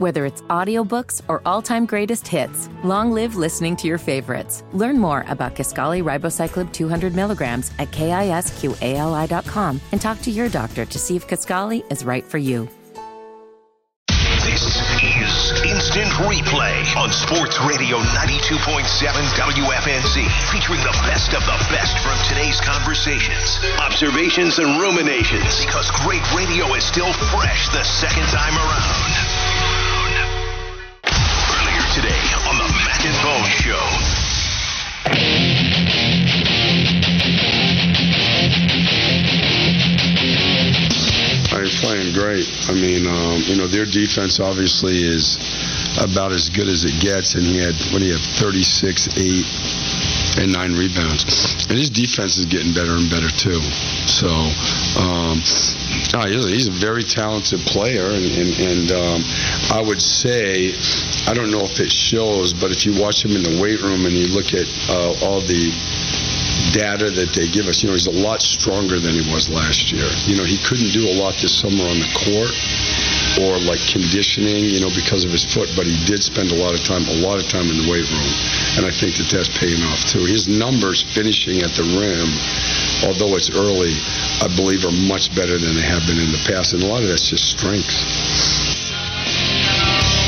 Whether it's audiobooks or all-time greatest hits, long live listening to your favorites. Learn more about Kisqali Ribociclib 200 milligrams at kisqali.com and talk to your doctor to see if Kisqali is right for you. This is Instant Replay on Sports Radio 92.7 WFNZ, featuring the best of the best from today's conversations, observations, and ruminations. Because great radio is still fresh the second time around. Playing great. I mean, um, you know, their defense obviously is about as good as it gets, and he had what he had 36, 8, and 9 rebounds. And his defense is getting better and better too. So, um, he's, he's a very talented player, and, and, and um, I would say, I don't know if it shows, but if you watch him in the weight room and you look at uh, all the data that they give us, you know, he's a lot stronger than he was last year. You know, he couldn't do a lot this summer on the court or like conditioning, you know, because of his foot, but he did spend a lot of time, a lot of time in the weight room. And I think that that's paying off too. His numbers finishing at the rim, although it's early, I believe are much better than they have been in the past. And a lot of that's just strength.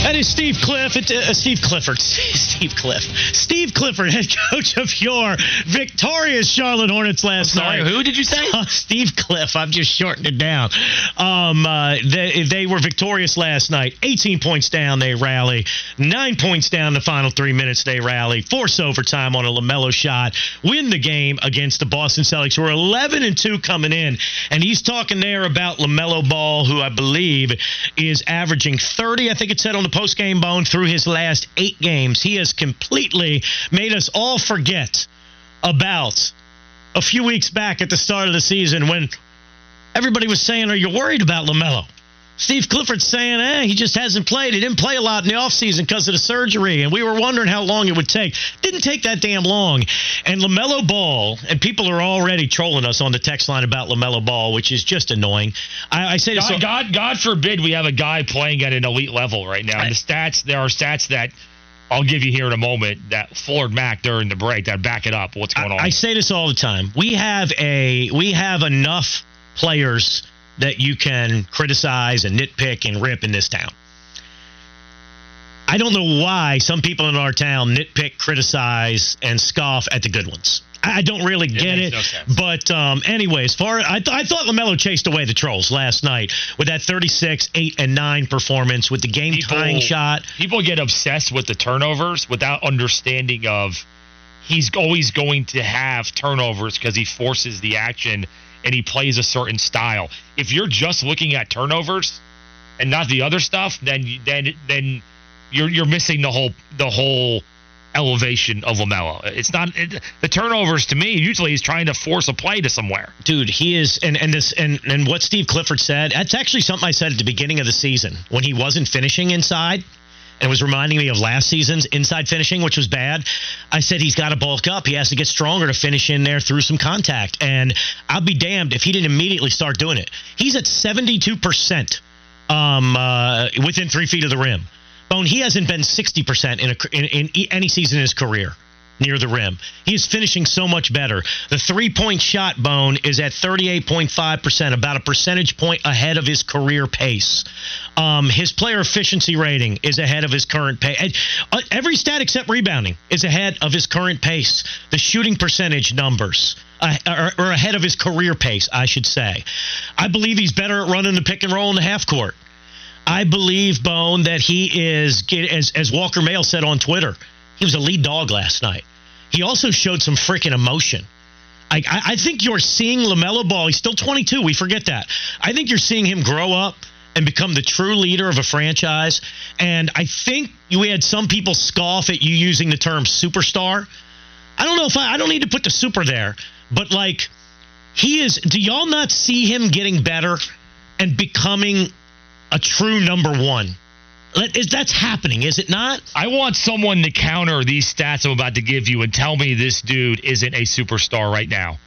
That is Steve Cliff, It's uh, Steve Clifford, Steve Cliff, Steve Clifford, head coach of your victorious Charlotte Hornets last Sorry, night. who did you say? Uh, Steve Cliff. I've just shortened it down. Um, uh, they, they were victorious last night. 18 points down, they rally. Nine points down the final three minutes, they rally. Force overtime on a LaMelo shot. Win the game against the Boston Celtics, who are 11 and 2 coming in. And he's talking there about LaMelo Ball, who I believe is averaging 30, I think it said on the post game bone, through his last eight games. He has completely made us all forget about a few weeks back at the start of the season when everybody was saying, Are you worried about LaMelo? Steve Clifford's saying, eh, he just hasn't played. He didn't play a lot in the offseason because of the surgery. And we were wondering how long it would take. Didn't take that damn long. And LaMelo Ball, and people are already trolling us on the text line about LaMelo Ball, which is just annoying. I, I say this. God, God, God forbid we have a guy playing at an elite level right now. And the stats, there are stats that I'll give you here in a moment that floored Mac during the break that back it up. What's going on? I say this all the time. We have a we have enough players that you can criticize and nitpick and rip in this town. I don't know why some people in our town nitpick, criticize, and scoff at the good ones. I don't really get makes it. no but um, anyway, as far I, th- I thought Lamelo chased away the trolls last night with that 36, 8, and 9 performance with the game tying shot. People get obsessed with the turnovers without understanding of he's always going to have turnovers because he forces the action and he plays a certain style. If you're just looking at turnovers and not the other stuff, then then then you're you're missing the whole the whole elevation of Lamelo. It's not it, the turnovers to me. Usually, he's trying to force a play to somewhere. dude he is and and this and and what steve clifford said that's actually something i said at the beginning of the season when he wasn't finishing inside and it was reminding me of last season's inside finishing which was bad. I said he's got to bulk up. He has to get stronger to finish in there through some contact. And i'll be damned if he didn't immediately start doing it. He's at 72% um, uh, within three feet of the rim. Bone he hasn't been 60% in, a, in, in any season in his career near the rim. He is finishing so much better. The three point shot bone is at 38.5%, about a percentage point ahead of his career pace. Um, his player efficiency rating is ahead of his current pace. Every stat except rebounding is ahead of his current pace. The shooting percentage numbers uh, are, are ahead of his career pace, I should say. I believe he's better at running the pick and roll in the half court. I believe, Bone, that he is, as, as Walker Mail said on Twitter, he was a lead dog last night. He also showed some freaking emotion. I, I, think you're seeing LaMelo Ball. He's still 22. We forget that. I think you're seeing him grow up and become the true leader of a franchise. And I think you had some people scoff at you using the term superstar. I don't know if I, I don't need to put the super there, but like he is. Do y'all not see him getting better and becoming a true number one? That's happening, is it not? I want someone to counter these stats I'm about to give you and tell me this dude isn't a superstar right now.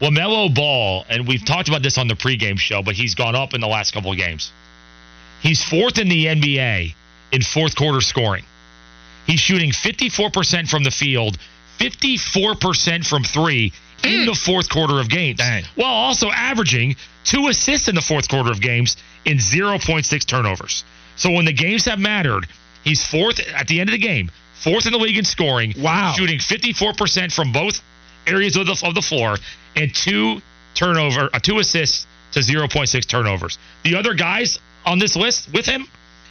LaMelo Ball, and we've talked about this on the pregame show, but he's gone up in the last couple of games. He's fourth in the NBA in fourth quarter scoring. He's shooting 54% from the field, 54% from three in hmm. the fourth quarter of games, Dang. while also averaging two assists in the fourth quarter of games in 0.6 turnovers. So when the games have mattered, he's fourth at the end of the game, fourth in the league in scoring. Wow. shooting 54% from both areas of the of the floor and two turnover, uh, two assists to 0.6 turnovers. The other guys on this list with him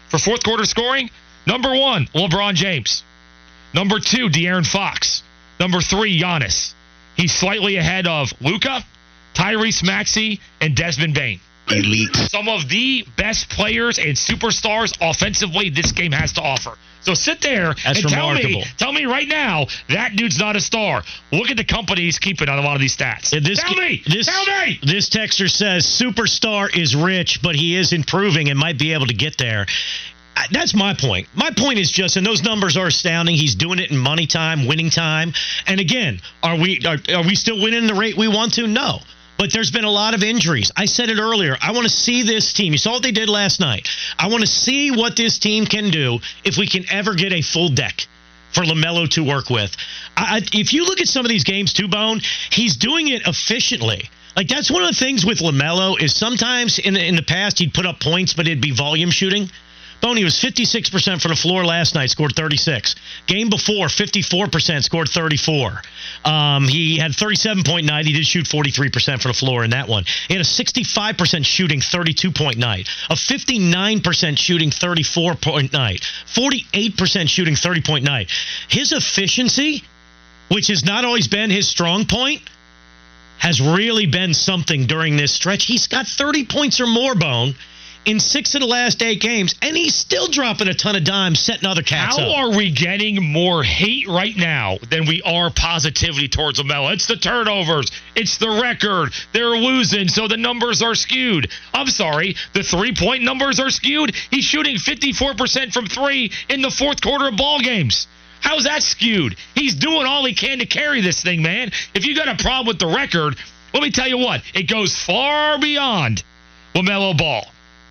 for fourth quarter scoring, number one, LeBron James. Number two, De'Aaron Fox. Number three, Giannis. He's slightly ahead of Luka, Tyrese Maxey, and Desmond Bane. Elite. Some of the best players and superstars offensively this game has to offer. So sit there That's and tell me, tell me right now that dude's not a star. Look at the company he's keeping on a lot of these stats. Yeah, This, tell me, this, tell me. This texter says superstar is rich, but he is improving and might be able to get there. That's my point. My point is just, and those numbers are astounding. He's doing it in money time, winning time. And again, are we are, are we still winning the rate we want to? No. But there's been a lot of injuries. I said it earlier. I want to see this team. You saw what they did last night. I want to see what this team can do if we can ever get a full deck for LaMelo to work with. I, if you look at some of these games, too, Bone, he's doing it efficiently. Like that's one of the things with LaMelo is sometimes in in the past he'd put up points, but it'd be volume shooting. He was 56% from the floor last night, scored 36. Game before, 54%, scored 34. Um, he had 37 point night. He did shoot 43% from the floor in that one. He had a 65% shooting 32 point night, a 59% shooting 34 point night, 48% shooting 30 point night. His efficiency, which has not always been his strong point, has really been something during this stretch. He's got 30 points or more, Bone, in six of the last eight games, and he's still dropping a ton of dimes, setting other cats How up. are we getting more hate right now than we are positivity towards LaMelo? It's the turnovers. It's the record. They're losing, so the numbers are skewed. I'm sorry, the three point numbers are skewed. He's shooting 54% from three in the fourth quarter of ball games. How's that skewed? He's doing all he can to carry this thing, man. If you got a problem with the record, let me tell you what, it goes far beyond LaMelo Ball.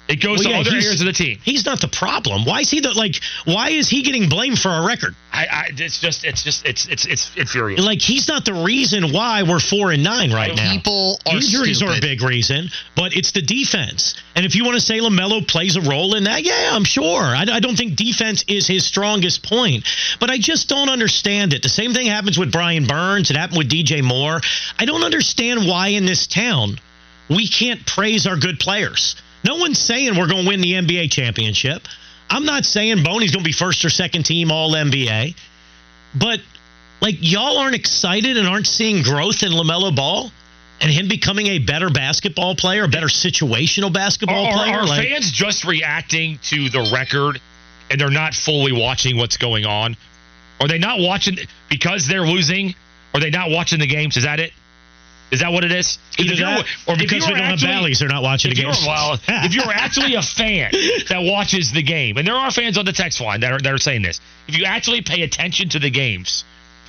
It goes Well, to yeah, other he's- areas of the team. He's not the problem. Why is he the like? Why is he getting blamed for a record? I, I it's just it's just it's it's it's infuriating. Like he's not the reason why we're four and nine right now. People are Injuries are a big reason, but it's the defense. And if you want to say Lamelo plays a role in that, yeah, I'm sure. I, I don't think defense is his strongest point, but I just don't understand it. The same thing happens with Brian Burns. It happened with DJ Moore. I don't understand why in this town we can't praise our good players. No one's saying we're going to win the NBA championship. I'm not saying Boney's going to be first or second team All NBA, but like y'all aren't excited and aren't seeing growth in Lamelo Ball and him becoming a better basketball player, a better situational basketball Are, player. are like, fans just reacting to the record and they're not fully watching what's going on? Are they not watching because they're losing? Are they not watching the games? Is that it? Is that what it is? either that, or because we don't have actually- valleys, they're not watching the games. well, if you're actually a fan that watches the game, and there are fans on the text line that are, that are saying this, if you actually pay attention to the games,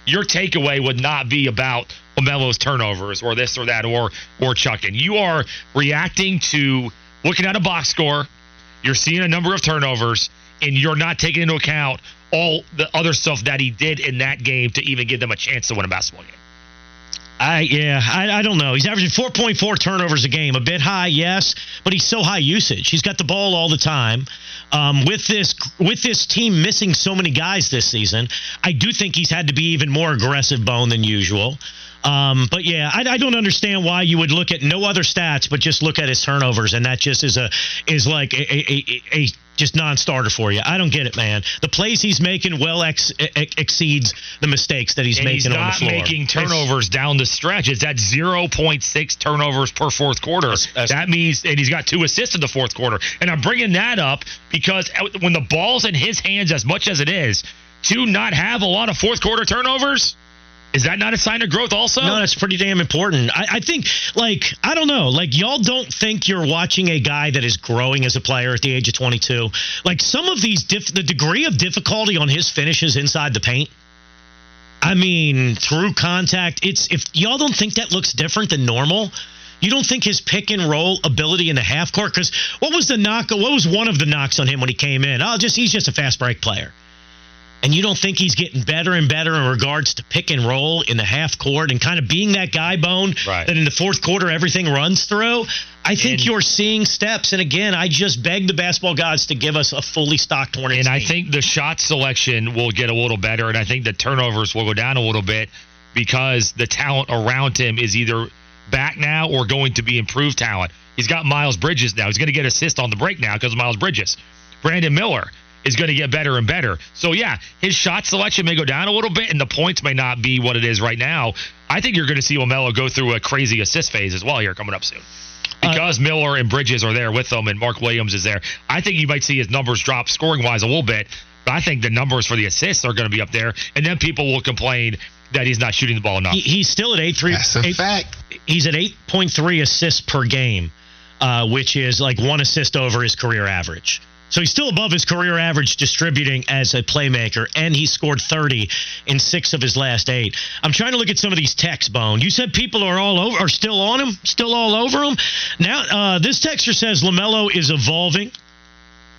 your takeaway would not be about Lamelo's turnovers or this or that or or chucking. You are reacting to looking at a box score, you're seeing a number of turnovers, and you're not taking into account all the other stuff that he did in that game to even give them a chance to win a basketball game. I yeah, I, I don't know. He's averaging 4.4 turnovers a game, a bit high, yes, but he's so high usage. He's got the ball all the time. Um, with this with this team missing so many guys this season, I do think he's had to be even more aggressive bone than usual. Um, but yeah, I, I don't understand why you would look at no other stats, but just look at his turnovers, and that just is a is like a, a, a, a just non-starter for you. I don't get it, man. The plays he's making well ex, ex, exceeds the mistakes that he's and making he's on the floor. not making turnovers down the stretch. It's at 0.6 turnovers per fourth quarter. that's- that means, and he's got two assists in the fourth quarter. And I'm bringing that up because when the ball's in his hands as much as it is, to not have a lot of fourth quarter turnovers, is that not a sign of growth also? No, that's pretty damn important. I, I think, like, I don't know, like, y'all don't think you're watching a guy that is growing as a player at the age of 22. Like, some of these, diff- the degree of difficulty on his finishes inside the paint. I mean, through contact, it's if y'all don't think that looks different than normal, You don't think his pick and roll ability in the half court? Because what was the knock? What was one of the knocks on him when he came in? Oh, just he's just a fast break player. And you don't think he's getting better and better in regards to pick and roll in the half court and kind of being that guy bone Right. that in the fourth quarter everything runs through? I think And- you're seeing steps. And again, I just beg the basketball gods to give us a fully stocked Hornets. And I think the shot selection will get a little better, and I think the turnovers will go down a little bit because the talent around him is either back now or going to be improved talent. He's got Miles Bridges now. He's going to get assist on the break now because Miles Bridges. Brandon Miller is going to get better and better. So yeah, his shot selection may go down a little bit, and the points may not be what it is right now. I think you're going to see Lamelo go through a crazy assist phase as well here coming up soon. Because Miller and Bridges are there with them and Mark Williams is there, I think you might see his numbers drop scoring wise a little bit. But I think the numbers for the assists are going to be up there, and then people will complain that he's not shooting the ball enough. He, he's still at eight three. That's a eight- fact. He's at eight point three assists per game, uh, which is like one assist over his career average. So he's still above his career average distributing as a playmaker, and he scored 30 in six of his last eight. I'm trying to look at some of these texts, Bone. You said people are all over, are still on him, still all over him. Now, uh, this texter says Lamelo is evolving.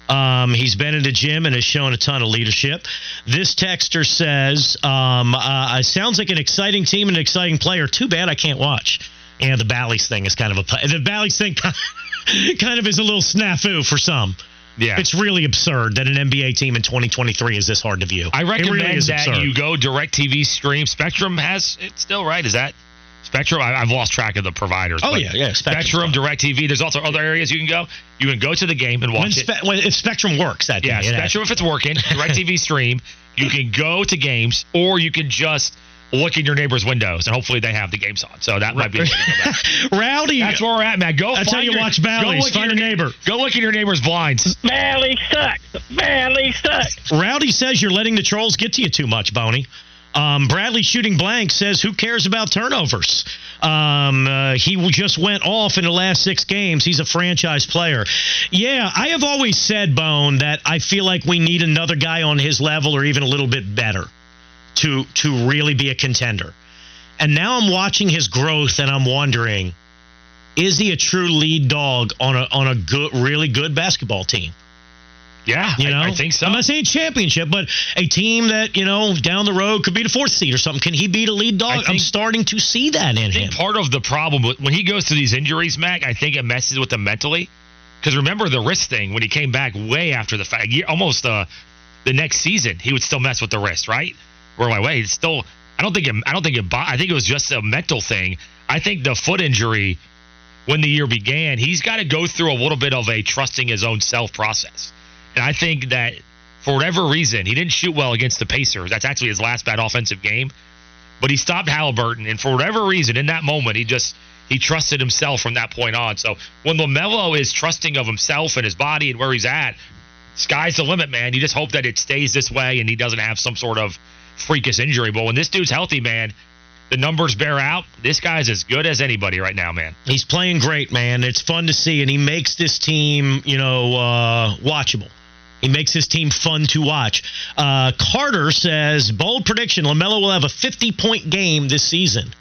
Um, he's been in the gym and has shown a ton of leadership. This texter says, um, uh, sounds like an exciting team and an exciting player. Too bad I can't watch. And the Bally's thing is kind of a the Bally's thing kind of is a little snafu for some. Yeah. It's really absurd that an NBA team in 2023 is this hard to view. I recommend really that absurd. you go DirecTV stream. Spectrum has it still right? Is that Spectrum? I, I've lost track of the providers. Oh, yeah, yeah, Spectrum's Spectrum. DirecTV. There's also other areas you can go. You can go to the game and watch it. When if Spectrum works that Yeah, day, Spectrum if it's working. DirecTV stream. You can go to games, or you can just look in your neighbor's windows, and hopefully they have the games on. So that might be. A way to go back. Rowdy. That's where we're at, man. Go. That's how you your- watch Bally's. go look Find a neighbor. Go look in your neighbor's blinds. Valley sucks. Valley sucks. Rowdy says you're letting the trolls get to you too much, Boney. Um, Bradley shooting blank says who cares about turnovers? Um, uh, he just went off in the last six games. He's a franchise player. Yeah, I have always said, Bone, that I feel like we need another guy on his level or even a little bit better to to really be a contender. And now I'm watching his growth and I'm wondering, is he a true lead dog on a on a good, really good basketball team? Yeah, You know, I, I think so. I'm not saying championship, but a team that you know down the road could be the fourth seed or something. Can he be the lead dog? I I'm starting to see that in him. part of the problem when he goes through these injuries, Mac, I think it messes with him mentally. Because remember the wrist thing when he came back way after the fact, almost uh, the next season, he would still mess with the wrist, right? Where my way, it's still. I don't think it. I don't think it. I think it was just a mental thing. I think the foot injury when the year began, he's got to go through a little bit of a trusting his own self process. And I think that for whatever reason, he didn't shoot well against the Pacers. That's actually his last bad offensive game but he stopped Halliburton, and for whatever reason, in that moment, he just he trusted himself from that point on. So when Lamelo is trusting of himself and his body and where he's at, sky's the limit, man. You just hope that it stays this way and he doesn't have some sort of freakish injury. But when this dude's healthy, man, the numbers bear out. This guy's as good as anybody right now, man. He's playing great, man. It's fun to see, and he makes this team, you know, uh, watchable. He makes his team fun to watch. Uh, Carter says, bold prediction: Lamelo will have a 50-point game this season.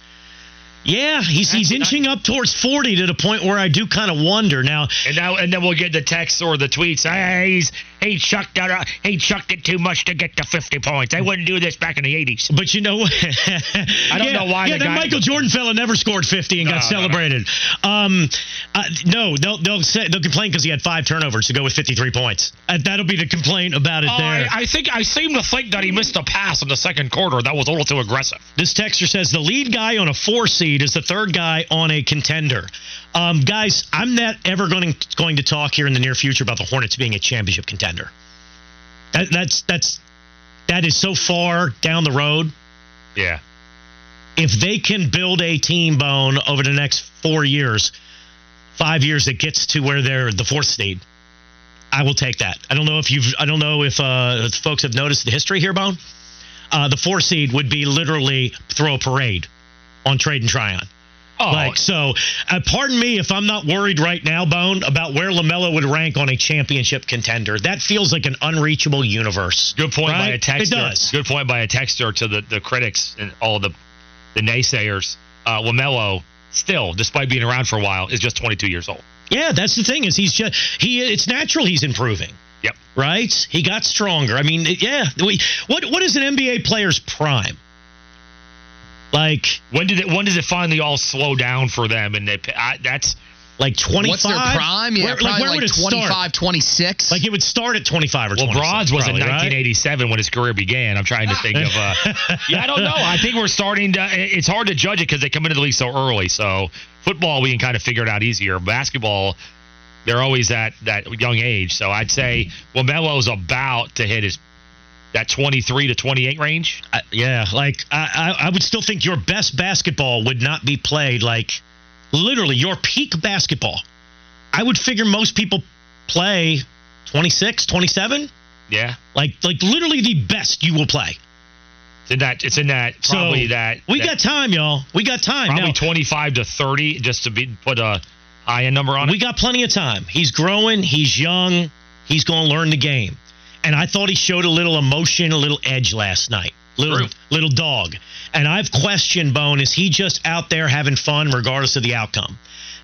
Yeah, he's he's inching up towards 40 to the point where I do kind of wonder now. And now, and then we'll get the texts or the tweets. Hey, he's he chucked out, uh, he chucked it too much to get to fifty points. They wouldn't do this back in the eighties. But you know what? I don't know why Yeah, the that Michael Jordan fella never scored 50 and No, got no, no. celebrated. Um, uh, no, they'll they'll say, they'll complain because he had five turnovers to go with 53 points. Uh, that'll be the complaint about it Oh, there. I, I think I seem to think that he missed a pass in the second quarter. That was a little too aggressive. This texter says the lead guy on a four seed is the third guy on a contender. Um, guys, I'm not ever going to, going to talk here in the near future about the Hornets being a championship contender. That, that's that's that is so far down the road. Yeah. If they can build a team bone over the next four years, five years that gets to where they're the fourth seed, I will take that. I don't know if you've I don't know if uh, folks have noticed the history here, Bone. Uh, the four seed would be literally throw a parade on trade and try on. Oh, Like so, uh, pardon me if I'm not worried right now, Bone, about where Lamelo would rank on a championship contender. That feels like an unreachable universe. good point by a texter. It does. Good point by a texter to the, the critics and all the the naysayers. Uh, Lamelo still, despite being around for a while, is just 22 years old. Yeah, that's the thing is he's just he. It's natural he's improving. Yep. Right. He got stronger. I mean, yeah. We, what what is an NBA player's prime? Like when did it? When does it finally all slow down for them? And they I, that's like twenty five. What's their prime? Yeah, where, like, where like would it 25, start? 26? Like it would start at 25 or well, 26. Bronze was probably, in right? 1987 when his career began. I'm trying to think of. Uh, yeah, I don't know. I think we're starting to. It's hard to judge it because they come into the league so early. So football, we can kind of figure it out easier. Basketball, they're always at that young age. So I'd say Lamelo's about to hit his that 23 to 28 range. I- yeah, like I, I, I would still think your best basketball would not be played like literally your peak basketball. I would figure most people play 26, 27. Yeah, Like like literally the best you will play. it's in that. It's in that. Probably so that. we that- got time, y'all. We got time. probably Now, 25 to 30 just to be put a high end number on it. we got plenty of time. He's growing. He's young. He's going to learn the game. And I thought he showed a little emotion, a little edge last night. Little True. little dog. And I've questioned Bone. Is he just out there having fun regardless of the outcome?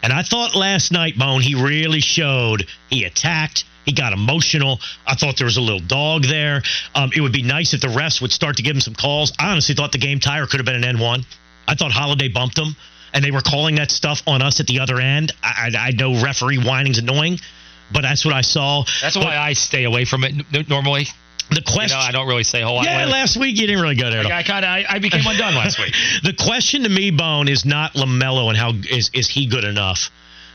And I thought last night, Bone, he really showed. He attacked. He got emotional. I thought there was a little dog there. Um, it would be nice if the refs would start to give him some calls. I honestly thought the game tire could have been an N1. I thought Holiday bumped him, and they were calling that stuff on us at the other end. I, I, I know referee whining's annoying, but that's what I saw. That's But why I stay away from it n- normally. the You question. know, I don't really say a whole lot. yeah, last week you didn't really go there. all. I kind of I, I became undone last week. the question to me, Bone, is not Lamelo and how is is he good enough,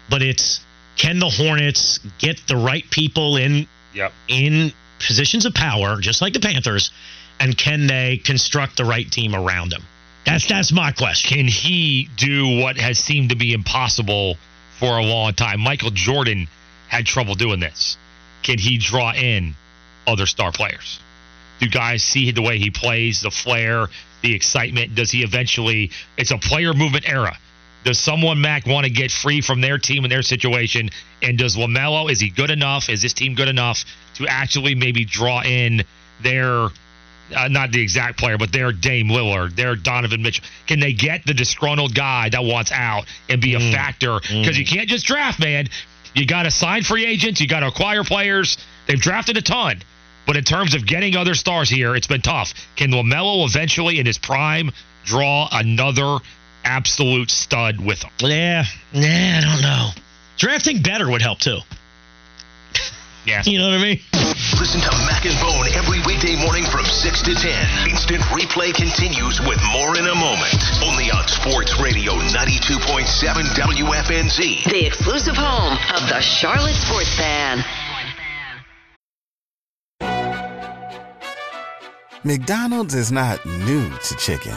but it's can the Hornets get the right people in Yep. in positions of power, just like the Panthers, and can they construct the right team around him? That's that's my question. Can he do what has seemed to be impossible for a long time? Michael Jordan had trouble doing this. Can he draw in other star players? Do guys see the way he plays, the flair, the excitement? Does he eventually? It's a player movement era. Does someone Mac want to get free from their team and their situation? And does Lamelo is he good enough? Is this team good enough to actually maybe draw in their uh, not the exact player, but their Dame Lillard, their Donovan Mitchell. Can they get the disgruntled guy that wants out and be a factor? Because you can't just draft, man. You got to sign free agents. You got to acquire players. They've drafted a ton, but in terms of getting other stars here, it's been tough. Can Lamelo eventually, in his prime, draw another absolute stud with him? Yeah, yeah, I don't know. Drafting better would help too. Yeah. You know what I mean? Listen to Mac and Bone every weekday morning from 6 to 10. Instant replay continues with more in a moment. Only on Sports Radio 92.7 WFNZ. The exclusive home of the Charlotte Sports Fan. McDonald's is not new to chicken.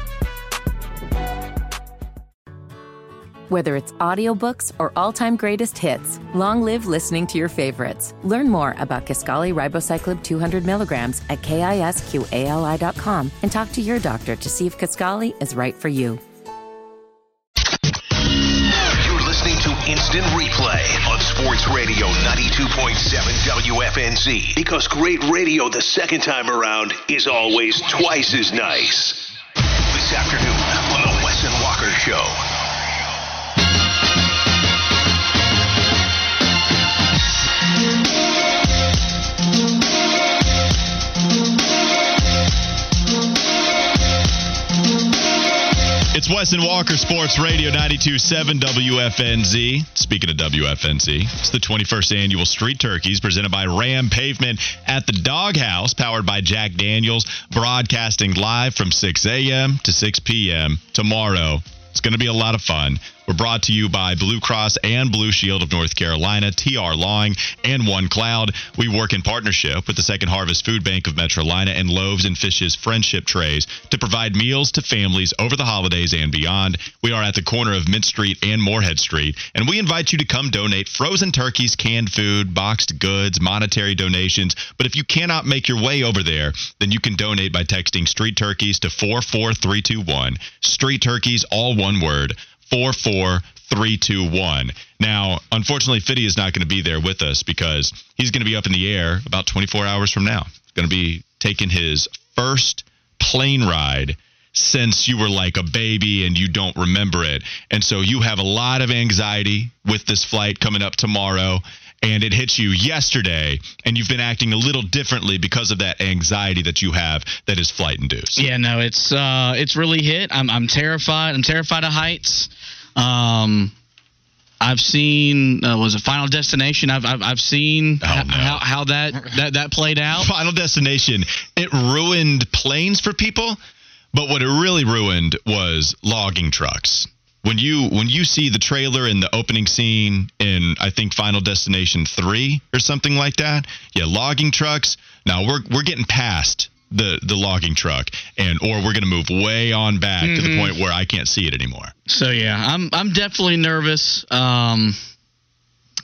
Whether it's audiobooks or all-time greatest hits, long live listening to your favorites. Learn more about Kisqali Ribociclib 200 milligrams at kisqali.com and talk to your doctor to see if Kisqali is right for you. You're listening to Instant Replay on Sports Radio 92.7 WFNZ. Because great radio the second time around is always twice as nice. This afternoon on The Wes and Walker Show. It's Wes and Walker Sports Radio 92.7 WFNZ. Speaking of WFNZ, it's the 21st annual Street Turkeys presented by Ram Pavement at the Doghouse, powered by Jack Daniels, broadcasting live from 6 a.m. to 6 p.m. tomorrow. It's going to be a lot of fun. We're brought to you by Blue Cross and Blue Shield of North Carolina, TR Lawing, and One Cloud. We work in partnership with the Second Harvest Food Bank of Metrolina and Loaves and Fishes Friendship Trays to provide meals to families over the holidays and beyond. We are at the corner of Mint Street and Morehead Street, and we invite you to come donate frozen turkeys, canned food, boxed goods, monetary donations. But if you cannot make your way over there, then you can donate by texting Street Turkeys to 44321. Street Turkeys, all one word. 44321. Now, unfortunately, Fiddy is not going to be there with us because he's going to be up in the air about 24 hours from now. He's going to be taking his first plane ride since you were like a baby and you don't remember it. And so you have a lot of anxiety with this flight coming up tomorrow and it hits you yesterday and you've been acting a little differently because of that anxiety that you have that is flight induced. Yeah, no, it's uh it's really hit. I'm I'm terrified. I'm terrified of heights. Um I've seen uh, was a Final Destination. I've I've, I've seen Oh, no. how, how that, that that played out. Final Destination, it ruined planes for people, but what it really ruined was logging trucks. When you when you see the trailer in the opening scene in I think Final Destination 3 or something like that, yeah, logging trucks. Now we're we're getting past the the logging truck and or we're going to move way on back to the point where I can't see it anymore. So yeah, I'm I'm definitely nervous. Um,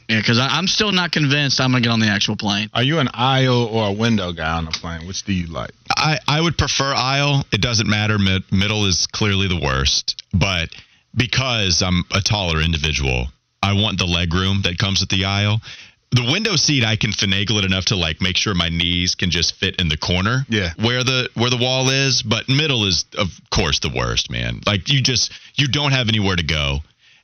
yeah, because I'm still not convinced I'm gonna get on the actual plane. Are you an aisle or a window guy on the plane? Which do you like? I, I would prefer aisle. It doesn't matter. Mid, middle is clearly the worst. But because I'm a taller individual, I want the leg room that comes with the aisle. The window seat, I can finagle it enough to like make sure my knees can just fit in the corner. Yeah. Where the where the wall is, but middle is of course the worst, man. Like you just you don't have anywhere to go.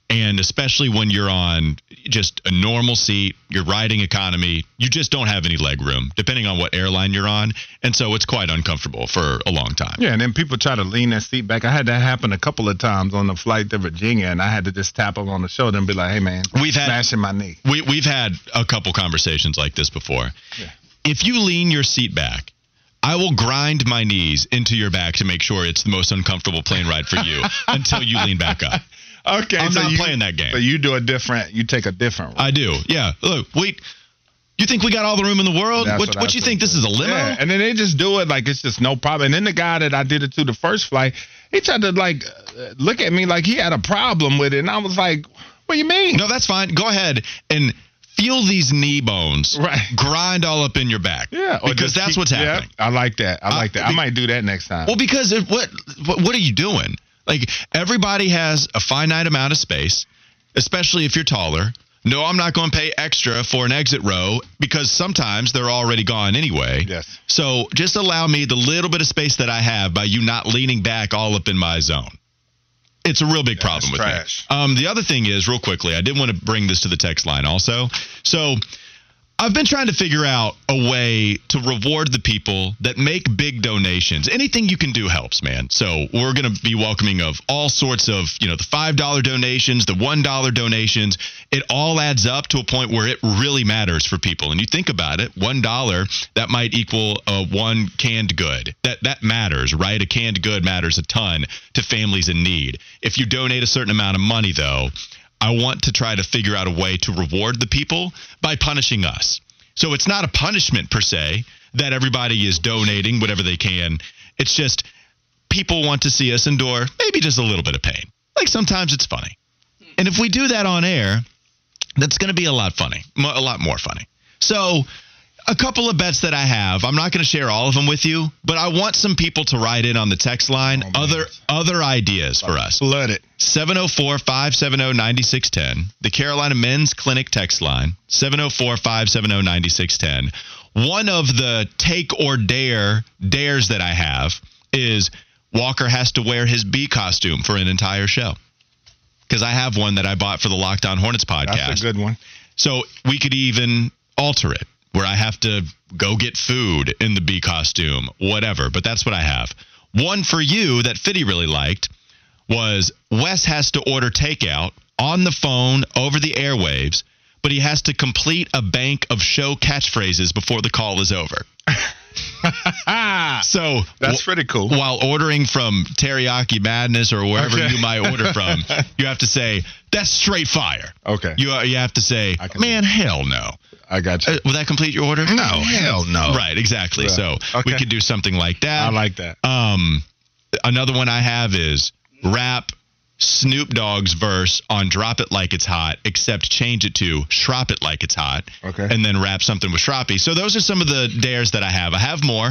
And especially when you're on just a normal seat, you're riding economy, you just don't have any leg room, depending on what airline you're on. And so it's quite uncomfortable for a long time. Yeah, and then people try to lean that seat back. I had that happen a couple of times on the flight to Virginia, and I had to just tap them on the shoulder and be like, "Hey, man, We've had- smashing my knee." We, we've had a couple conversations like this before. Yeah. If you lean your seat back, I will grind my knees into your back to make sure it's the most uncomfortable plane ride for you until you lean back up. Okay, I'm so not you, playing that game. But you do a different. You take a different. I do. Yeah. Look, wait. You think we got all the room in the world? That's what what what you think? This is a limo? Yeah, and then they just do it like it's just no problem. And then the guy that I did it to the first flight, he tried to like uh, look at me like he had a problem with it, and I was like, "What do you mean?" No, that's fine. Go ahead and feel these knee bones Right. grind all up in your back. Yeah, because that's keep- what's yeah, happening. I like that. I Uh, like that. I might do that next time. Well, because it, what what are you doing? Like everybody has a finite amount of space, especially if you're taller. No, I'm not going to pay extra for an exit row because sometimes they're already gone anyway. Yes. So just allow me the little bit of space that I have by you not leaning back all up in my zone. It's a real big problem with trash. me. Um, the other thing is, real quickly, I did want to bring this to the text line also. So I've been trying to figure out a way to reward the people that make big donations. Anything you can do helps, man. So we're going to be welcoming of all sorts of, you know, the $5 donations, the $1 donations. It all adds up to a point where it really matters for people. And you think about it, $1, that might equal a one canned good. That that matters, right? A canned good matters a ton to families in need. If you donate a certain amount of money though, I want to try to figure out a way to reward the people by punishing us. So it's not a punishment per se that everybody is donating whatever they can. It's just people want to see us endure maybe just a little bit of pain. Like sometimes it's funny. And if we do that on air, that's going to be a lot funny, a lot more funny. So, a couple of bets that I have. I'm not going to share all of them with you, but I want some people to write in on the text line Oh, other other ideas for us. Flood it. 704 570 9610. The Carolina Men's Clinic text line 704 570 9610. One of the take or dare dares that I have is Walker has to wear his bee costume for an entire show. Because I have one that I bought for the Locked On Hornets podcast. That's a good one. So we could even alter it where I have to go get food in the bee costume, whatever. But that's what I have. One for you that Fitty really liked was Wes has to order takeout on the phone over the airwaves, but he has to complete a bank of show catchphrases before the call is over. So That's pretty cool. While ordering from Teriyaki Madness or wherever Okay. you might order from, you have to say that's straight fire. Okay. You uh, you have to say, man, hell no. I got you. Uh, will that complete your order? No, hell no. Right, exactly. Right. So we could do something like that. I like that. Um, another one I have is rap Snoop Dogg's verse on "Drop It Like It's Hot," except change it to "Shrop It Like It's Hot," Okay. and then rap something with Shroppy. So those are some of the dares that I have. I have more,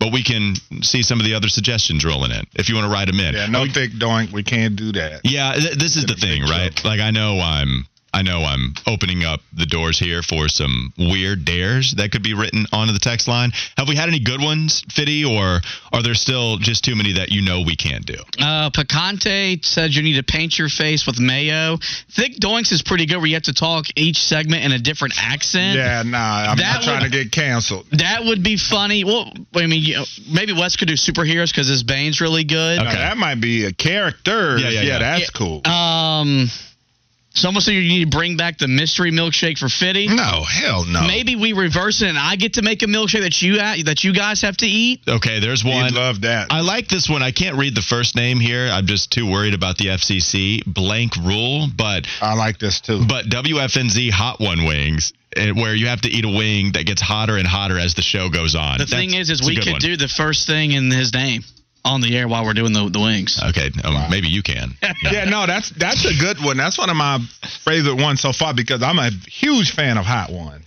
but we can see some of the other suggestions rolling in if you want to write them in. Yeah, no thick doink. We can't do that. Yeah, th- this is the thing, right? Like I know I'm I know I'm opening up the doors here for some weird dares that could be written onto the text line. Have we had any good ones, Fitty, or are there still just too many that you know we can't do? Uh, Picante said you need to paint your face with mayo. Thick Doinks is pretty good where you have to talk each segment in a different accent. Yeah, nah. I'm That not trying would- to get canceled. That would be funny. Well, I mean, you know, maybe Wes could do superheroes because his Bane's really good. Now, that might be a character. Yeah, yeah, yeah. that's cool. Um, someone said you need to bring back the mystery milkshake for Fitty. No, hell no. Maybe we reverse it and I get to make a milkshake that you that you guys have to eat. Okay, there's one. You'd love that. I like this one. I can't read the first name here. I'm just too worried about the FCC blank rule, but I like this too. but WFNZ Hot One Wings, eh, where you have to eat a wing that gets hotter and hotter as the show goes on. The thing is, is we could one. do the first thing in his name on the air while we're doing the, the wings. Okay, um, maybe you can. yeah, no, that's that's a good one. That's one of my favorite ones so far because I'm a huge fan of hot ones.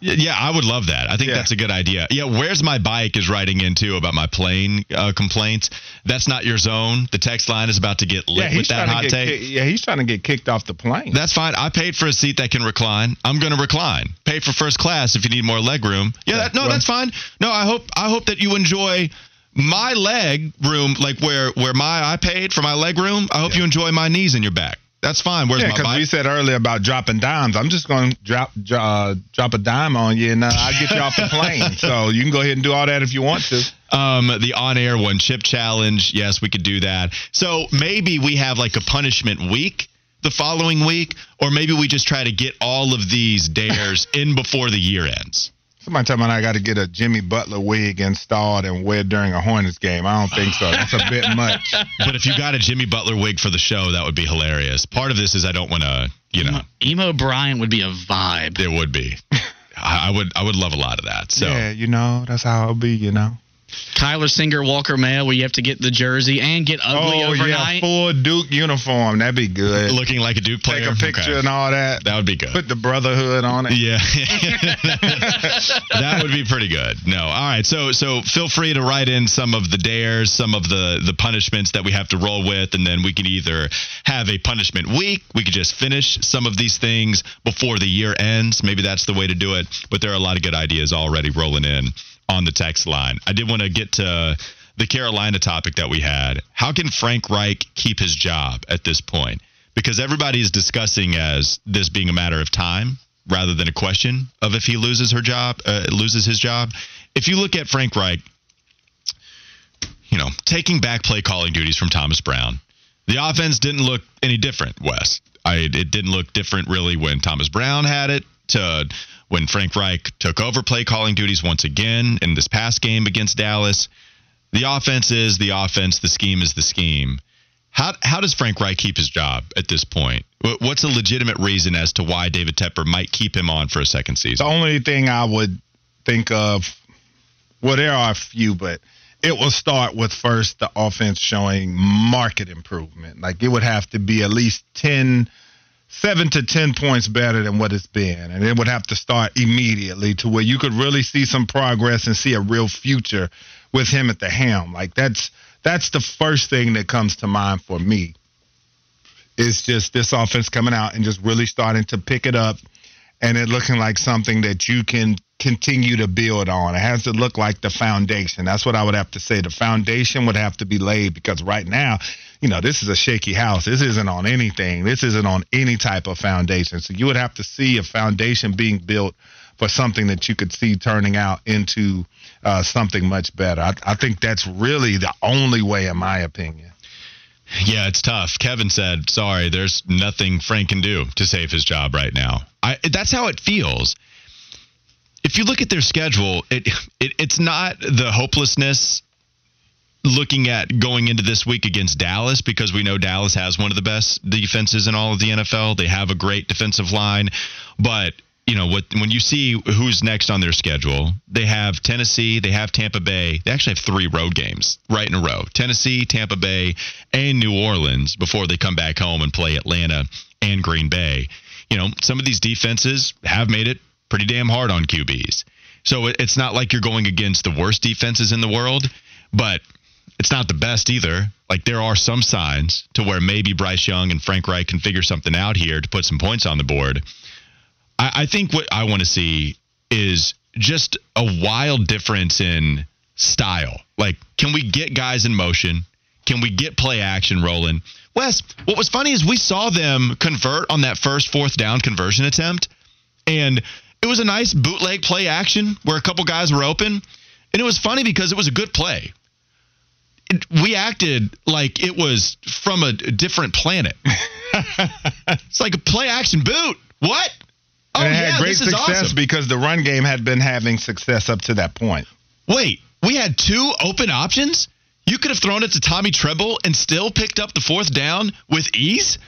Yeah, I would love that. I think Yeah. that's a good idea. Yeah, where's my bike is writing in too about my plane uh, complaints. That's not your zone. The text line is about to get lit Yeah, with that hot take. ki- yeah, he's trying to get kicked off the plane. That's fine. I paid for a seat that can recline. I'm going to recline. Pay for first class if you need more leg room. Yeah, that, no, well- that's fine. No, I hope I hope that you enjoy my leg room, like where where my I paid for my leg room. I hope you enjoy my knees in your back. That's fine. Where's yeah, my because we said earlier about dropping dimes. I'm just going to drop uh, drop a dime on you, and uh, I'll get you off the plane. So you can go ahead and do all that if you want to. Um, the on-air one, chip challenge. Yes, we could do that. So maybe we have like a punishment week the following week, or maybe we just try to get all of these dares in before the year ends. Somebody tell me I got to get a Jimmy Butler wig installed and wear during a Hornets game. I don't think so. That's a bit much. But if you got a Jimmy Butler wig for the show, that would be hilarious. Part of this is I don't want to, you know, Emo Bryant would be a vibe. it would be. I I would, I would love a lot of that. So Yeah, you know, that's how it'll be, you know. Tyler Singer, Walker Mail, where you have to get the jersey and get ugly oh, overnight. yeah, full Duke uniform. That'd be good. looking like a Duke player. Take a picture Okay. and all that. That would be good. Put the brotherhood on it. Yeah, that would be pretty good. No, all right. So, so feel free to write in some of the dares, some of the the punishments that we have to roll with, and then we can either have a punishment week. We could just finish some of these things before the year ends. Maybe that's the way to do it. But there are a lot of good ideas already rolling in on the text line. I did want to get to the Carolina topic that we had. How can Frank Reich keep his job at this point? Because everybody is discussing as this being a matter of time rather than a question of if he loses her job, uh, loses his job. If you look at Frank Reich, you know, taking back play calling duties from Thomas Brown, the offense didn't look any different. Wes, I it didn't look different really when Thomas Brown had it to when Frank Reich took over play calling duties once again in this past game against Dallas. The offense is the offense. The scheme is the scheme. How how does Frank Reich keep his job at this point? What's a legitimate reason as to why David Tepper might keep him on for a second season? The only thing I would think of, well, there are a few, but it will start with first the offense showing market improvement. Like it would have to be at least 10, seven to 10 points better than what it's been. And it would have to start immediately to where you could really see some progress and see a real future with him at the helm. Like that's, that's the first thing that comes to mind for me. It's just this offense coming out and just really starting to pick it up and it looking like something that you can continue to build on. It has to look like the foundation. That's what I would have to say. The foundation would have to be laid because right now, you know, this is a shaky house. This isn't on anything. This isn't on any type of foundation. So you would have to see a foundation being built for something that you could see turning out into uh, something much better. I, I think that's really the only way, in my opinion. Yeah, it's tough. Kevin said, "Sorry, there's nothing Frank can do to save his job right now." I that's how it feels. if you look at their schedule, it, it it's not the hopelessness looking at going into this week against Dallas because we know Dallas has one of the best defenses in all of the NFL. They have a great defensive line, but you know what when you see who's next on their schedule, they have Tennessee, they have Tampa Bay. They actually have three road games right in a row. Tennessee, Tampa Bay, and New Orleans before they come back home and play Atlanta and Green Bay. You know, some of these defenses have made it pretty damn hard on QBs. So it's not like you're going against the worst defenses in the world, but it's not the best either. Like there are some signs to where maybe Bryce Young and Frank Reich can figure something out here to put some points on the board. I, I think what I want to see is just a wild difference in style. Like, can we get guys in motion? Can we get play action rolling? Wes, what was funny is we saw them convert on that first fourth down conversion attempt, and it was a nice bootleg play action where a couple guys were open. And it was funny because it was a good play. It, we acted like it was from a different planet. it's like a play action boot. What? Oh, and it had yeah, great success awesome. because the run game had been having success up to that point. Wait, we had two open options? You could have thrown it to Tommy Tremble and still picked up the fourth down with ease?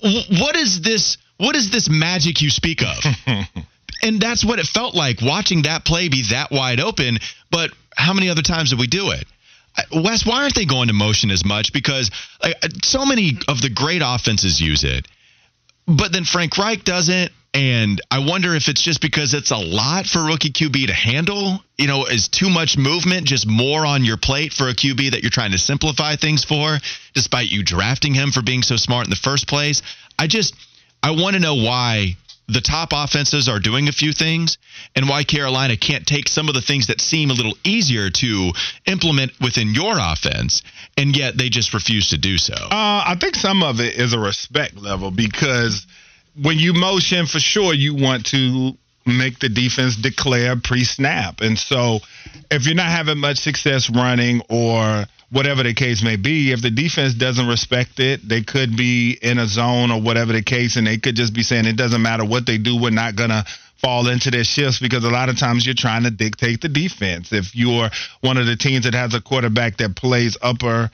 What is this? What is this magic you speak of? and that's what it felt like watching that play be that wide open. But how many other times did we do it? Wes, why aren't they going to motion as much? Because like, so many of the great offenses use it, but then Frank Reich doesn't. And I wonder if it's just because it's a lot for rookie QB to handle. You know, is too much movement just more on your plate for a QB that you're trying to simplify things for, despite you drafting him for being so smart in the first place? I just, I want to know why the top offenses are doing a few things and why Carolina can't take some of the things that seem a little easier to implement within your offense and yet they just refuse to do so. Uh, I think some of it is a respect level because when you motion for sure you want to make the defense declare pre-snap. And so if you're not having much success running or whatever the case may be, if the defense doesn't respect it, they could be in a zone or whatever the case, and they could just be saying it doesn't matter what they do, we're not gonna fall into their shifts because a lot of times you're trying to dictate the defense. If you're one of the teams that has a quarterback that plays upper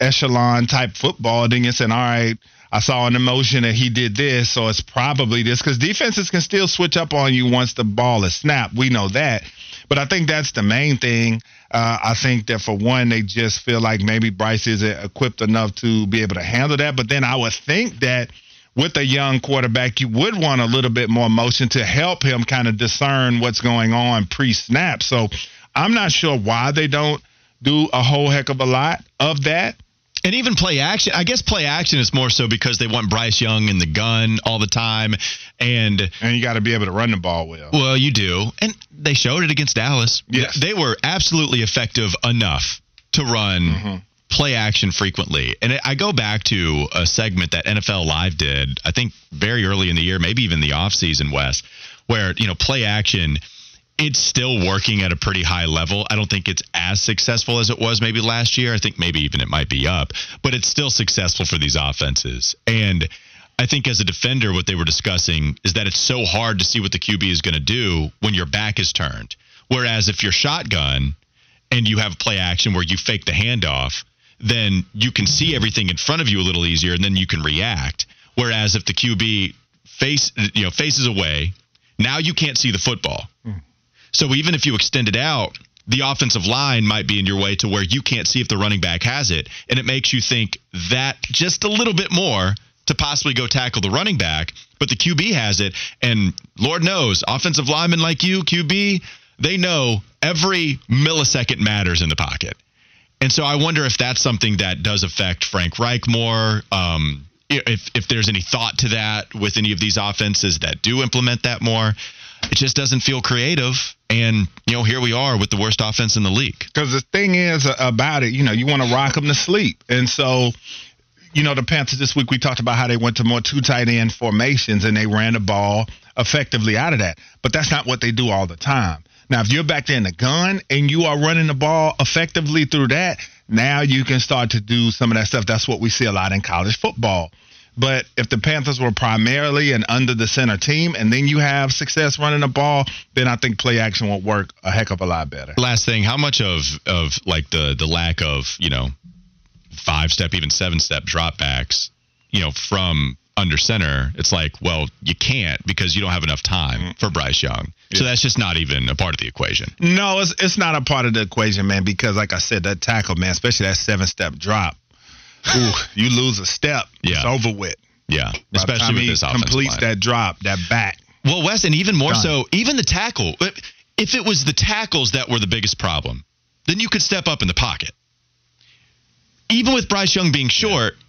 echelon type football, then you're saying, all right, I saw an emotion that he did this, so it's probably this because defenses can still switch up on you once the ball is snapped. We know that. But I think that's the main thing. Uh, I think that for one, they just feel like maybe Bryce isn't equipped enough to be able to handle that. But then I would think that with a young quarterback, you would want a little bit more motion to help him kind of discern what's going on pre snap. So I'm not sure why they don't do a whole heck of a lot of that. And even play action. I guess play action is more so because they want Bryce Young in the gun all the time, and and you got to be able to run the ball well. Well, you do, and they showed it against Dallas. Yes, they were absolutely effective enough to run. Mm-hmm. Play action frequently. And I go back to a segment that NFL Live did, I think very early in the year, maybe even the offseason, Wes, where, you know, play action it's still working at a pretty high level. I don't think it's as successful as it was maybe last year. I think maybe even it might be up, but it's still successful for these offenses. And I think as a defender, what they were discussing is that it's so hard to see what the QB is going to do when your back is turned. Whereas if you're shotgun and you have play action where you fake the handoff, then you can see everything in front of you a little easier and then you can react. Whereas if the QB face you know faces away, now you can't see the football. So even if you extend it out, the offensive line might be in your way to where you can't see if the running back has it. And it makes you think that just a little bit more to possibly go tackle the running back. But the QB has it. And Lord knows, offensive linemen like you, QB, they know every millisecond matters in the pocket. And so I wonder if that's something that does affect Frank Reich more. Um, if if there's any thought to that with any of these offenses that do implement that more it just doesn't feel creative. And, you know, here we are with the worst offense in the league. Because the thing is uh, about it, you know, you want to rock them to sleep. And so, you know, the Panthers this week, we talked about how they went to more two tight end formations and they ran the ball effectively out of that. But that's not what they do all the time. Now, if you're back there in the gun and you are running the ball effectively through that, now you can start to do some of that stuff. That's what we see a lot in college football But if the Panthers were primarily an under the center team, and then you have success running the ball, then I think play action will work a heck of a lot better. Last thing, how much of of like the the lack of you know five step, even seven step dropbacks, you know, from under center, it's like, well, you can't because you don't have enough time mm-hmm. for Bryce Young. Yeah. So that's just not even a part of the equation. No, it's it's not a part of the equation, man, because like I said, that tackle, man, especially that seven step drop, ooh, you lose a step, yeah. it's over with. Yeah, especially with this completes line. that drop, that back. Well, Wes, and even more Done. so, even the tackle. If it was the tackles that were the biggest problem, then you could step up in the pocket. Even with Bryce Young being short, yeah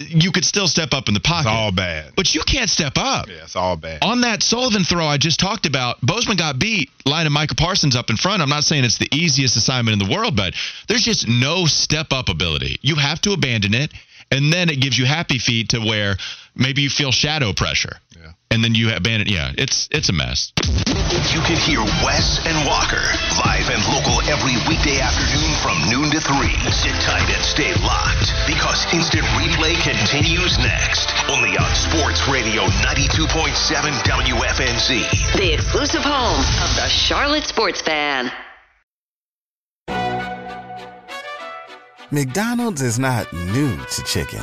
you could still step up in the pocket. It's all bad. But you can't step up. Yeah, it's all bad. On that Sullivan throw I just talked about, Bozeman got beat, lining Micah Parsons up in front. I'm not saying it's the easiest assignment in the world, but there's just no step up ability. You have to abandon it, and then it gives you happy feet to where maybe you feel shadow pressure. Yeah. And then you abandon. It. Yeah, it's it's a mess. You can hear Wes and Walker live and local every weekday afternoon from noon to three. Sit tight and stay locked because instant replay continues next. Only on Sports Radio 92.7 WFNZ. The exclusive home of the Charlotte Sports Fan. McDonald's is not new to chicken.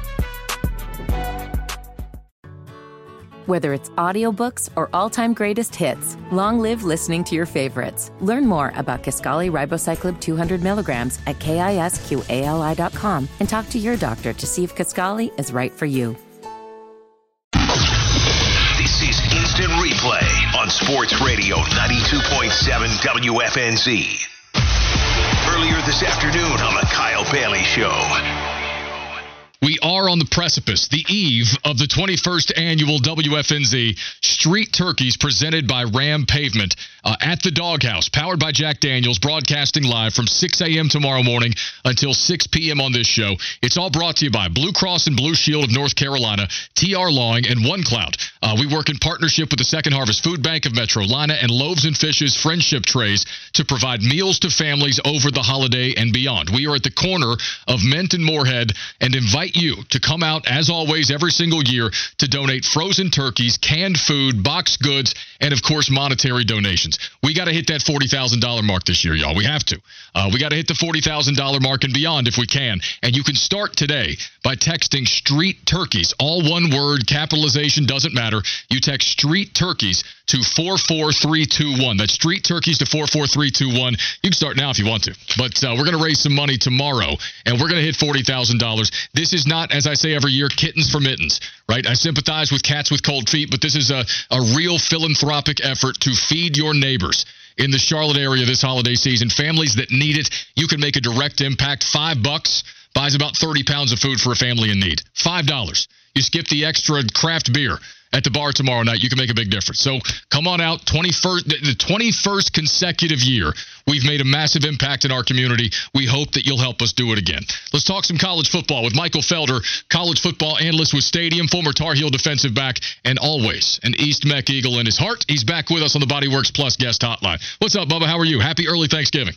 Whether it's audiobooks or all-time greatest hits, long live listening to your favorites. Learn more about Kisqali Ribociclib 200 milligrams at kisqali.com and talk to your doctor to see if Kisqali is right for you. This is Instant Replay on Sports Radio 92.7 WFNZ. Earlier this afternoon on the Kyle Bailey Show. We are on the precipice, the eve of the 21st annual WFNZ Street Turkeys presented by Ram Pavement uh, at the Doghouse, powered by Jack Daniels, broadcasting live from 6 a.m. tomorrow morning until 6 p.m. on this show. It's all brought to you by Blue Cross and Blue Shield of North Carolina, TR Lawing, and One Cloud. Uh, we work in partnership with the Second Harvest Food Bank of Metro Metrolina and Loaves and Fishes Friendship Trays to provide meals to families over the holiday and beyond. We are at the corner of Mint and Morehead and invite invite you to come out, as always, every single year to donate frozen turkeys, canned food, boxed goods, and of course, monetary donations. We got to hit that $40,000 mark this year, y'all. We have to. Uh, we got to hit the $40,000 mark and beyond if we can. And you can start today by texting Street Turkeys. All one word, capitalization doesn't matter. You text Street Turkeys to 44321. That's Street Turkeys to 44321. You can start now if you want to. But uh, we're going to raise some money tomorrow, and we're going to hit $40,000. This is not, as I say every year, kittens for mittens, right? I sympathize with cats with cold feet, but this is a, a real philanthropic effort to feed your neighbors in the Charlotte area this holiday season. Families that need it, you can make a direct impact. Five bucks buys about 30 pounds of food for a family in need. Five dollars. You skip the extra craft beer at the bar tomorrow night, you can make a big difference. So come on out. 21st, the 21st consecutive year, we've made a massive impact in our community. We hope that you'll help us do it again. Let's talk some college football with Michael Felder, college football analyst with Stadium, former Tar Heel defensive back, and always an East Meck Eagle in his heart. He's back with us on the Bodyworks Plus guest hotline. What's up, Bubba? How are you? Happy early Thanksgiving.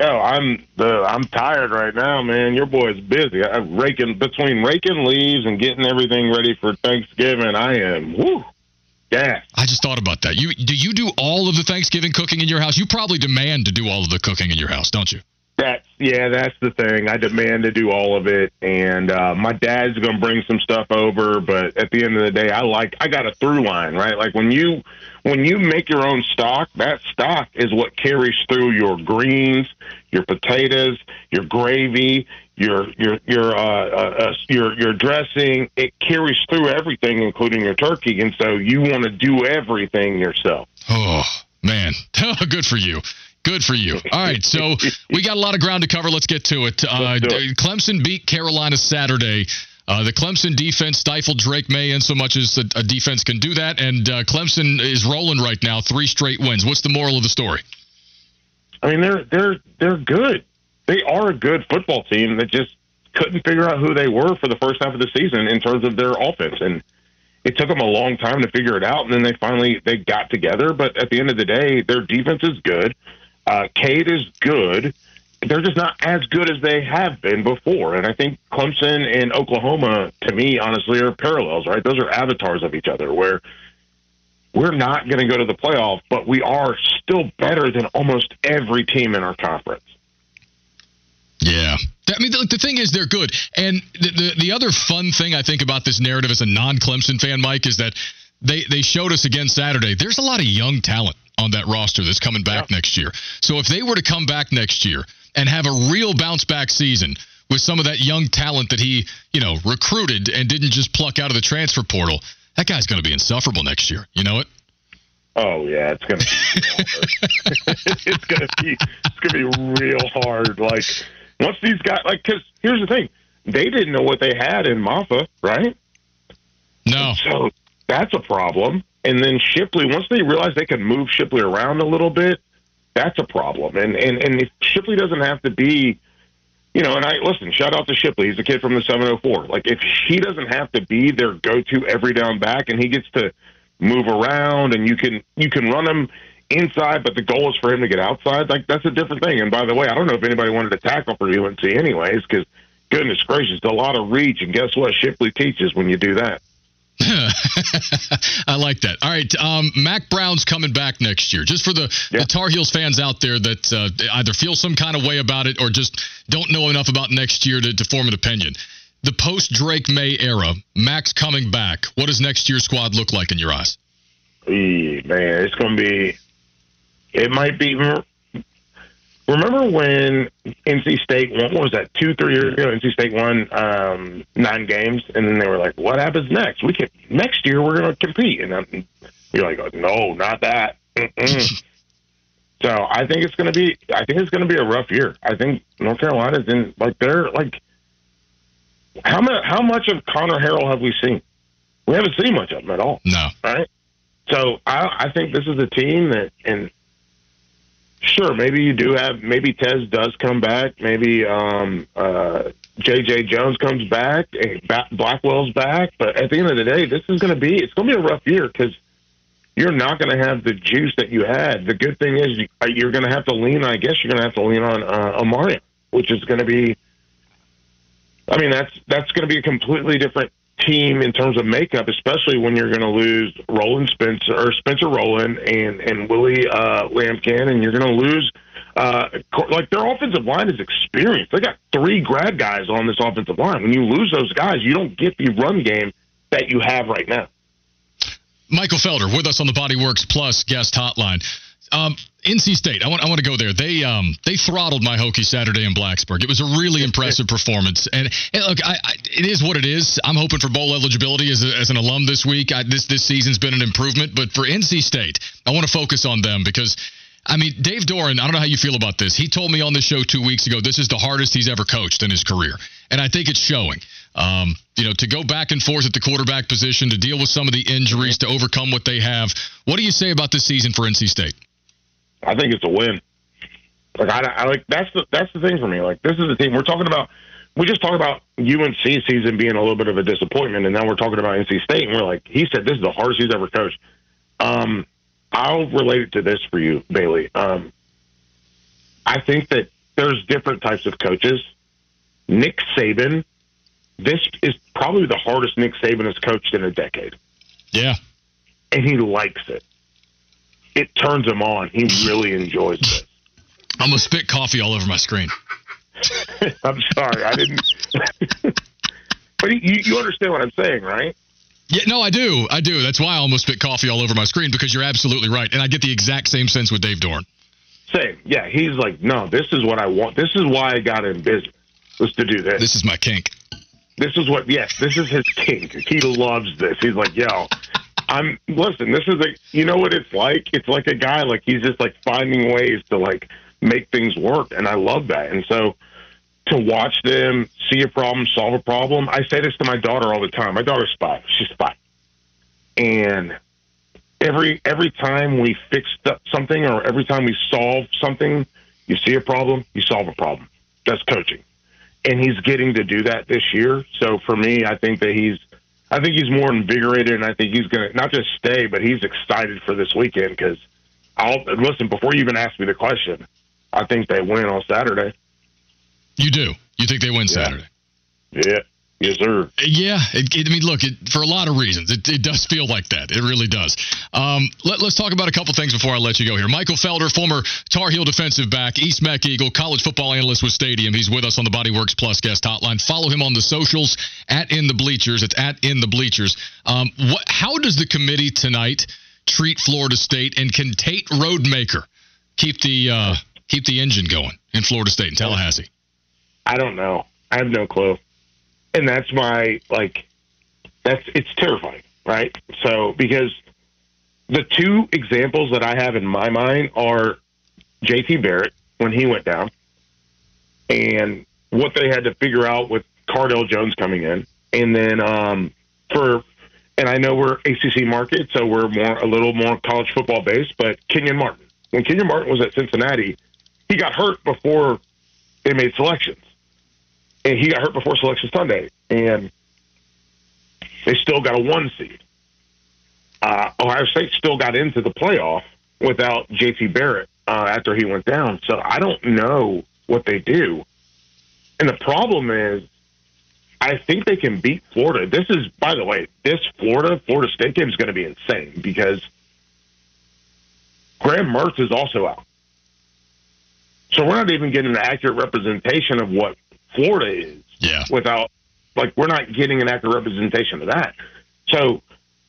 Yo, I'm the I'm tired right now, man. Your boy's busy. I'm raking between raking leaves and getting everything ready for Thanksgiving. I am whoo, yeah. I just thought about that. You do you do all of the Thanksgiving cooking in your house? You probably demand to do all of the cooking in your house, don't you? That's yeah, that's the thing. I demand to do all of it, and uh, my dad's gonna bring some stuff over. But at the end of the day, I like I got a through line, right? Like when you when you make your own stock, that stock is what carries through your greens, your potatoes, your gravy, your your your uh, uh, uh your your dressing. It carries through everything, including your turkey, and so you want to do everything yourself. Oh man, good for you. Good for you. All right, so we got a lot of ground to cover. Let's get to it. Uh, it. Clemson beat Carolina Saturday. Uh, the Clemson defense stifled Drake Maye in so much as a, a defense can do that, and uh, Clemson is rolling right now, three straight wins. What's the moral of the story? I mean, they're they're they're good. They are a good football team that just couldn't figure out who they were for the first half of the season in terms of their offense, and it took them a long time to figure it out. And then they finally they got together. But at the end of the day, their defense is good. Uh, Cade is good. They're just not as good as they have been before. And I think Clemson and Oklahoma, to me, honestly, are parallels. Right? Those are avatars of each other. Where we're not going to go to the playoff, but we are still better than almost every team in our conference. Yeah. I mean, the, the thing is, they're good. And the, the, the other fun thing I think about this narrative as a non Clemson fan, Mike, is that they, they showed us again Saturday. There's a lot of young talent on that roster that's coming back yeah. next year. So if they were to come back next year and have a real bounce back season with some of that young talent that he, you know, recruited and didn't just pluck out of the transfer portal, that guy's going to be insufferable next year. You know it? Oh yeah, it's gonna be it's gonna be it's gonna be real hard. Like once these guys, like, because here's the thing, they didn't know what they had in Mafah, right? No. so that's a problem. And then Shipley, once they realize they could move Shipley around a little bit, that's a problem. And and and if Shipley doesn't have to be, you know, and I listen, shout out to Shipley. He's a kid from the 704. Like if he doesn't have to be their go-to every down back, and he gets to move around, and you can you can run him inside, but the goal is for him to get outside. Like that's a different thing. And by the way, I don't know if anybody wanted to tackle for UNC anyways, because goodness gracious, a lot of reach. And guess what? Shipley teaches when you do that. I like that. All right, um, Mack Brown's coming back next year. Just for the, the Tar Heels fans out there that uh, either feel some kind of way about it or just don't know enough about next year to, to form an opinion. The post Drake Maye era, Mack's coming back. What does next year's squad look like in your eyes? man, it's going to be it might be. Remember when NC State won? What was that? Two, three years ago, NC State won um, nine games, and then they were like, "What happens next? We can next year we're going to compete." And I'm, you're like, "No, not that." so I think it's going to be. I think it's going to be a rough year. I think North Carolina's in like they're like. How much? How much of Conner Harrell have we seen? We haven't seen much of him at all. No. Right. So I, I think this is a team that, and Sure, maybe you do have. Maybe Tez does come back. Maybe um, uh, J.J. Jones comes back. Blackwell's back. But at the end of the day, this is going to be. It's going to be a rough year because you're not going to have the juice that you had. The good thing is uh, you're going to have to lean. I guess you're going to have to lean on uh, Omarion, which is going to be. I mean, that's that's going to be a completely different team in terms of makeup, especially when you're going to lose Rolland Spencer or Spencer Rolland and and Willie uh, Lampkin, and you're going to lose. Uh, like their offensive line is experienced. They got three grad guys on this offensive line. When you lose those guys, you don't get the run game that you have right now. Michael Felder with us on the Bodyworks Plus guest hotline. Um, NC State. I want I want to go there. They um they throttled my Hokie Saturday in Blacksburg. It was a really impressive performance. And, and look, I, I, it is what it is. I'm hoping for bowl eligibility as, a, as an alum this week. I, this this season's been an improvement, but for NC State, I want to focus on them because. I mean, Dave Doeren, I don't know how you feel about this. He told me on the show two weeks ago this is the hardest he's ever coached in his career. And I think it's showing. Um, you know, to go back and forth at the quarterback position, to deal with some of the injuries, to overcome what they have. What do you say about this season for NC State? I think it's a win. Like I, I like that's the that's the thing for me. Like this is the team we're talking about. We just talked about UNC season being a little bit of a disappointment, and now we're talking about NC State, and we're like, he said this is the hardest he's ever coached. Um, I'll relate it to this for you, Bailey. Um, I think that there's different types of coaches. Nick Saban, this is probably the hardest Nick Saban has coached in a decade. Yeah. And he likes it it turns him on. He really enjoys it. I'm gonna spit coffee all over my screen. I'm sorry, I didn't. but you, you understand what I'm saying, right? Yeah, no, I do. I do. That's why I almost spit coffee all over my screen because you're absolutely right, and I get the exact same sense with Dave Doeren. Same. Yeah, he's like, no, this is what I want. This is why I got in business was to do this. This is my kink. This is what. Yes, this is his kink. He loves this. He's like, yo, I'm listen. This is a you know what it's like. It's like a guy like he's just like finding ways to like make things work, and I love that. And so to watch them see a problem, solve a problem. I say this to my daughter all the time. My daughter's five. She's five, and every every time we fix something or every time we solve something, You see a problem, you solve a problem. That's coaching, and he's getting to do that this year. So for me, I think that he's, I think he's more invigorated, and I think he's going to not just stay, but he's excited for this weekend because I'll listen before you even ask me the question. I think they win on Saturday. You do. You think they win Saturday? Yeah. Yes, sir. Yeah, it, it, I mean, look, it, for a lot of reasons, it, it does feel like that. It really does. Um, let, us talk about a couple things before I let you go here. Michael Felder, former Tar Heel defensive back, East Meck Eagle, college football analyst with Stadium. He's with us on the Bodyworks Plus guest hotline. Follow him on the socials at In the Bleachers. It's at In the Bleachers. Um, what, how does the committee tonight treat Florida State, and can Tate Rodemaker keep the uh, keep the engine going in Florida State and Tallahassee? I don't know. I have no clue and that's my like that's it's terrifying, right? So because the two examples that I have in my mind are JT Barrett when he went down and what they had to figure out with Cardale Jones coming in. And then um, for and I know we're ACC market, so we're more a little more college football based, but Kenyon Martin. When Kenyon Martin was at Cincinnati, he got hurt before they made selections and he got hurt before Selection Sunday, and they still got a one seed. Uh, Ohio State still got into the playoff without JT Barrett uh, after he went down. So I don't know what they do. And the problem is, I think they can beat Florida. This is, by the way, this Florida Florida State game is going to be insane because Graham Mertz is also out. So we're not even getting an accurate representation of what Florida is. Yeah. Without, like, we're not getting an accurate representation of that. So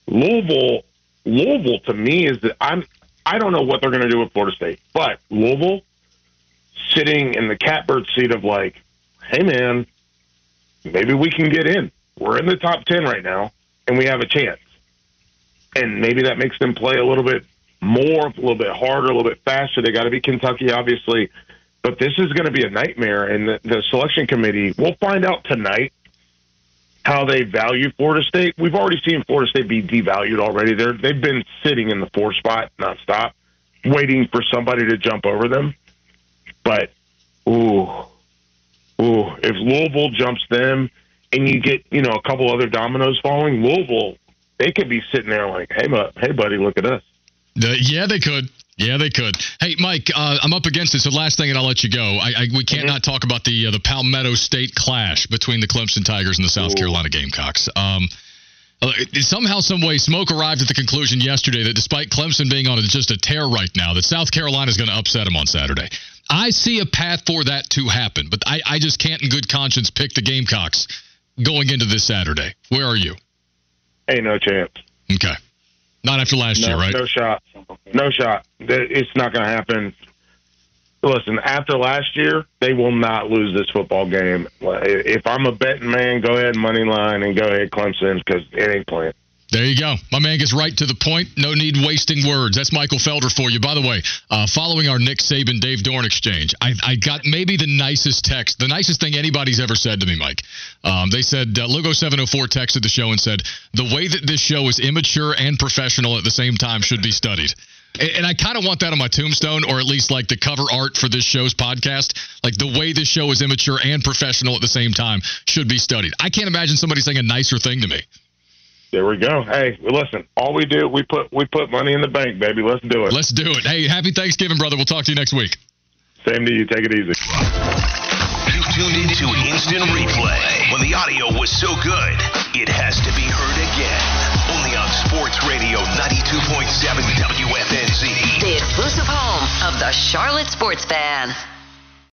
Louisville, Louisville to me is that I'm, I don't know what they're going to do with Florida State, but Louisville sitting in the catbird seat of like, hey man, maybe we can get in. We're in the top 10 right now and we have a chance. And maybe that makes them play a little bit more, a little bit harder, a little bit faster. They got to be Kentucky, obviously. But this is going to be a nightmare, and the, the selection committee. We'll find out tonight how they value Florida State. We've already seen Florida State be devalued already. They're they've been sitting in the four spot nonstop, waiting for somebody to jump over them. But ooh, ooh, if Louisville jumps them, and you get you know a couple other dominoes falling, Louisville they could be sitting there like, hey, hey, buddy, look at us. Uh, yeah, they could. Yeah, they could. Hey, Mike, uh, I'm up against it. So last thing, and I'll let you go. I, I we can't mm-hmm. not talk about the uh, the Palmetto State clash between the Clemson Tigers and the South Ooh. Carolina Gamecocks. Um, uh, somehow, some way, Smoke arrived at the conclusion yesterday that despite Clemson being on just a tear right now, that South Carolina is going to upset them on Saturday. I see a path for that to happen, but I, I just can't, in good conscience, pick the Gamecocks going into this Saturday. Where are you? Ain't no chance. Okay. Not after last no, year, right? No shot. No shot. It's not going to happen. Listen, after last year, they will not lose this football game. If I'm a betting man, go ahead money line and go ahead Clemson because it ain't playing. There you go. My man gets right to the point. No need wasting words. That's Michael Felder for you. By the way, uh, following our Nick Saban, Dave Doeren exchange, I, I, got maybe the nicest text, the nicest thing anybody's ever said to me, Mike. Um, they said, uh, Logo704 texted the show and said, the way that this show is immature and professional at the same time should be studied. And I kind of want that on my tombstone, or at least like the cover art for this show's podcast. Like the way this show is immature and professional at the same time should be studied. I can't imagine somebody saying a nicer thing to me. There we go. Hey, listen, all we do, we put we put money in the bank, baby. Let's do it. Let's do it. Hey, happy Thanksgiving, brother. We'll talk to you next week. Same to you. Take it easy. You tuned into instant replay. When the audio was so good, it has to be heard again. Only on Sports Radio 92.7 WFNZ. The exclusive home of the Charlotte Sports Fan.